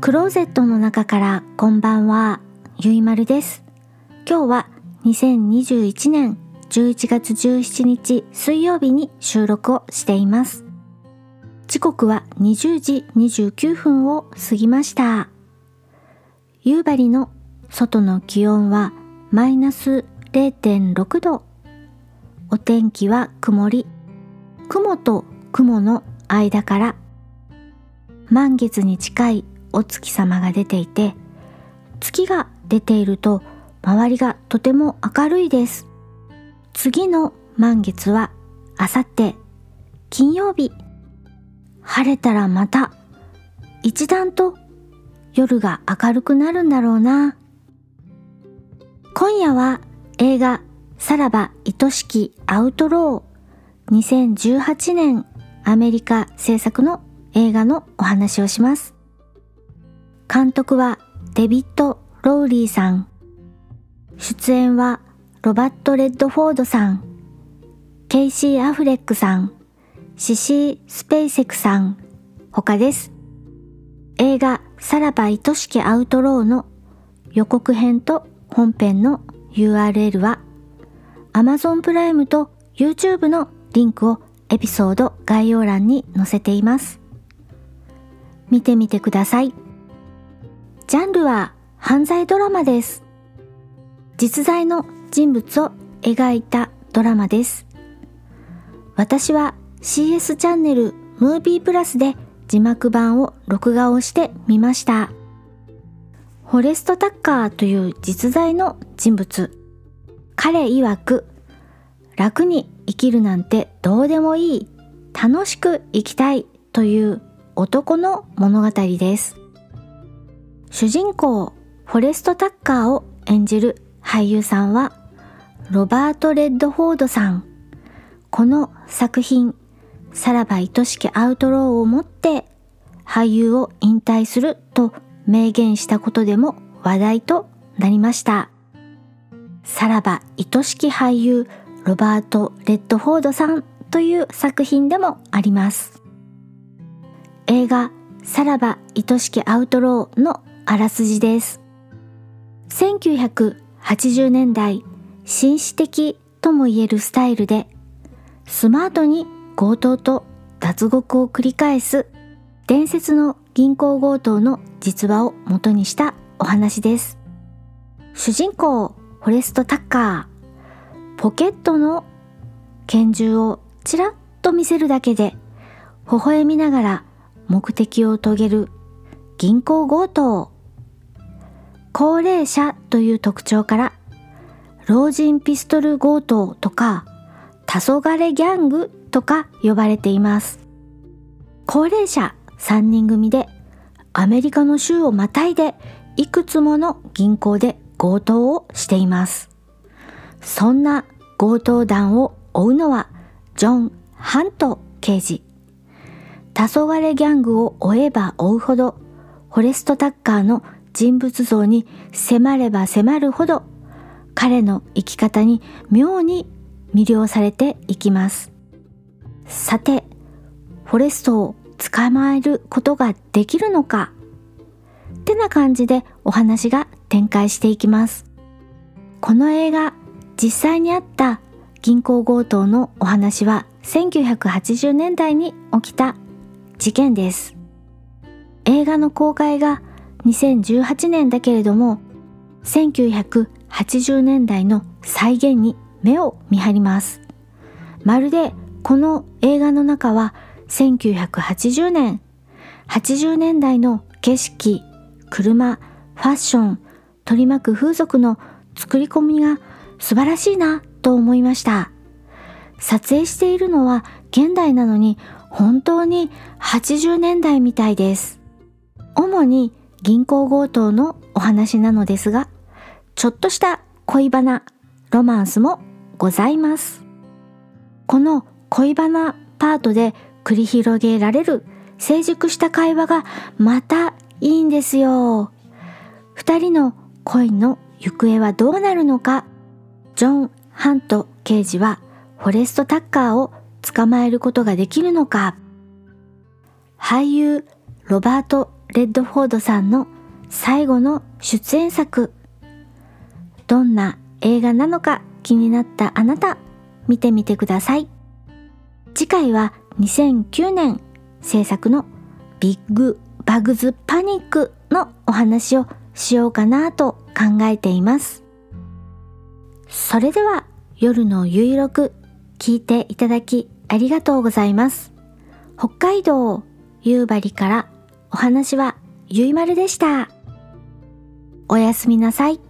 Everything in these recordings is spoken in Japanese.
クローゼットの中からこんばんは、ゆいまるです。今日は2021年11月17日水曜日に収録をしています。時刻は20時29分を過ぎました。夕張の外の気温はマイナス0.6度。お天気は曇り。雲と雲の間から満月に近いお月様が出ていて月が出ていると周りがとても明るいです。次の満月はあさって金曜日。晴れたらまた一段と夜が明るくなるんだろうな。今夜は映画さらば愛しきアウトロー。2018年アメリカ制作の映画のお話をします。監督はデビッド・ローリーさん。出演はロバート・レッドフォードさん、ケイシー・アフレックさん、シシー・スペイセクさん、他です。映画さらば愛しきアウトローの予告編と本編の URL は Amazon プライムと YouTube のリンクをエピソード概要欄に載せています。見てみてください。ジャンルは犯罪ドラマです。実在の人物を描いたドラマです。私は CS チャンネルムービープラスで字幕版を録画をしてみました。フォレスト・タッカーという実在の人物。彼曰く楽に生きるなんてどうでもいい楽しく生きたいという男の物語です主人公フォレスト・タッカーを演じる俳優さんはロバート・レッドフォードさんこの作品「さらば愛しきアウトロー」をもって俳優を引退すると明言したことでも話題となりましたさらば愛しき俳優ロバート・レッドフォードさんという作品でもあります。映画さらば愛しきアウトローのあらすじです。1980年代紳士的とも言えるスタイルでスマートに強盗と脱獄を繰り返す伝説の銀行強盗の実話を元にしたお話です。主人公フォレスト・タッカーポケットの拳銃をちらっと見せるだけで微笑みながら目的を遂げる銀行強盗高齢者という特徴から老人ピストル強盗とか黄昏ギャングとか呼ばれています高齢者3人組でアメリカの州をまたいでいくつもの銀行で強盗をしていますそんな強盗団を追うのはジョン・ハント刑事。黄昏ギャングを追えば追うほど、フォレスト・タッカーの人物像に迫れば迫るほど、彼の生き方に妙に魅了されていきます。さて、フォレストを捕まえることができるのか？ってな感じでお話が展開していきます。この映画実際にあった銀行強盗のお話は1980年代に起きた事件です。映画の公開が2018年だけれども、1980年代の再現に目を見張ります。まるでこの映画の中は1980年、80年代の景色、車、ファッション、取り巻く風俗の作り込みが素晴らしいなと思いました。撮影しているのは現代なのに本当に80年代みたいです。主に銀行強盗のお話なのですが、ちょっとした恋バナ、ロマンスもございます。この恋バナパートで繰り広げられる成熟した会話がまたいいんですよ。二人の恋の行方はどうなるのか、ジョン・ハント刑事はフォレスト・タッカーを捕まえることができるのか俳優ロバート・レッドフォードさんの最後の出演作。どんな映画なのか気になったあなた、見てみてください。次回は2009年制作のビッグバグズパニックのお話をしようかなと考えています。それでは夜のゆいろく聞いていただきありがとうございます。北海道夕張からお話はゆいまるでした。おやすみなさい。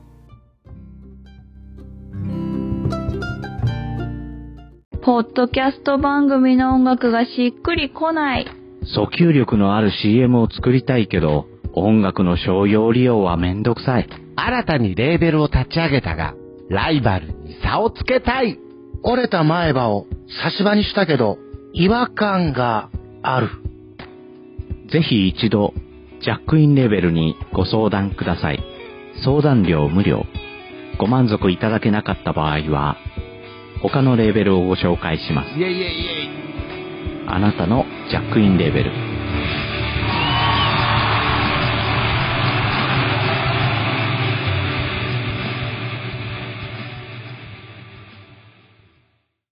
ポッドキャスト番組の音楽がしっくりこない。訴求力のある CM を作りたいけど、音楽の商用利用はめんどくさい。新たにレーベルを立ち上げたが、ライバルに差をつけたい。折れた前歯を差し歯にしたけど、違和感がある。ぜひ一度、ジャックインレベルにご相談ください。相談料無料。ご満足いただけなかった場合は、他のレーベルをご紹介します。あなたのジャックインレベル。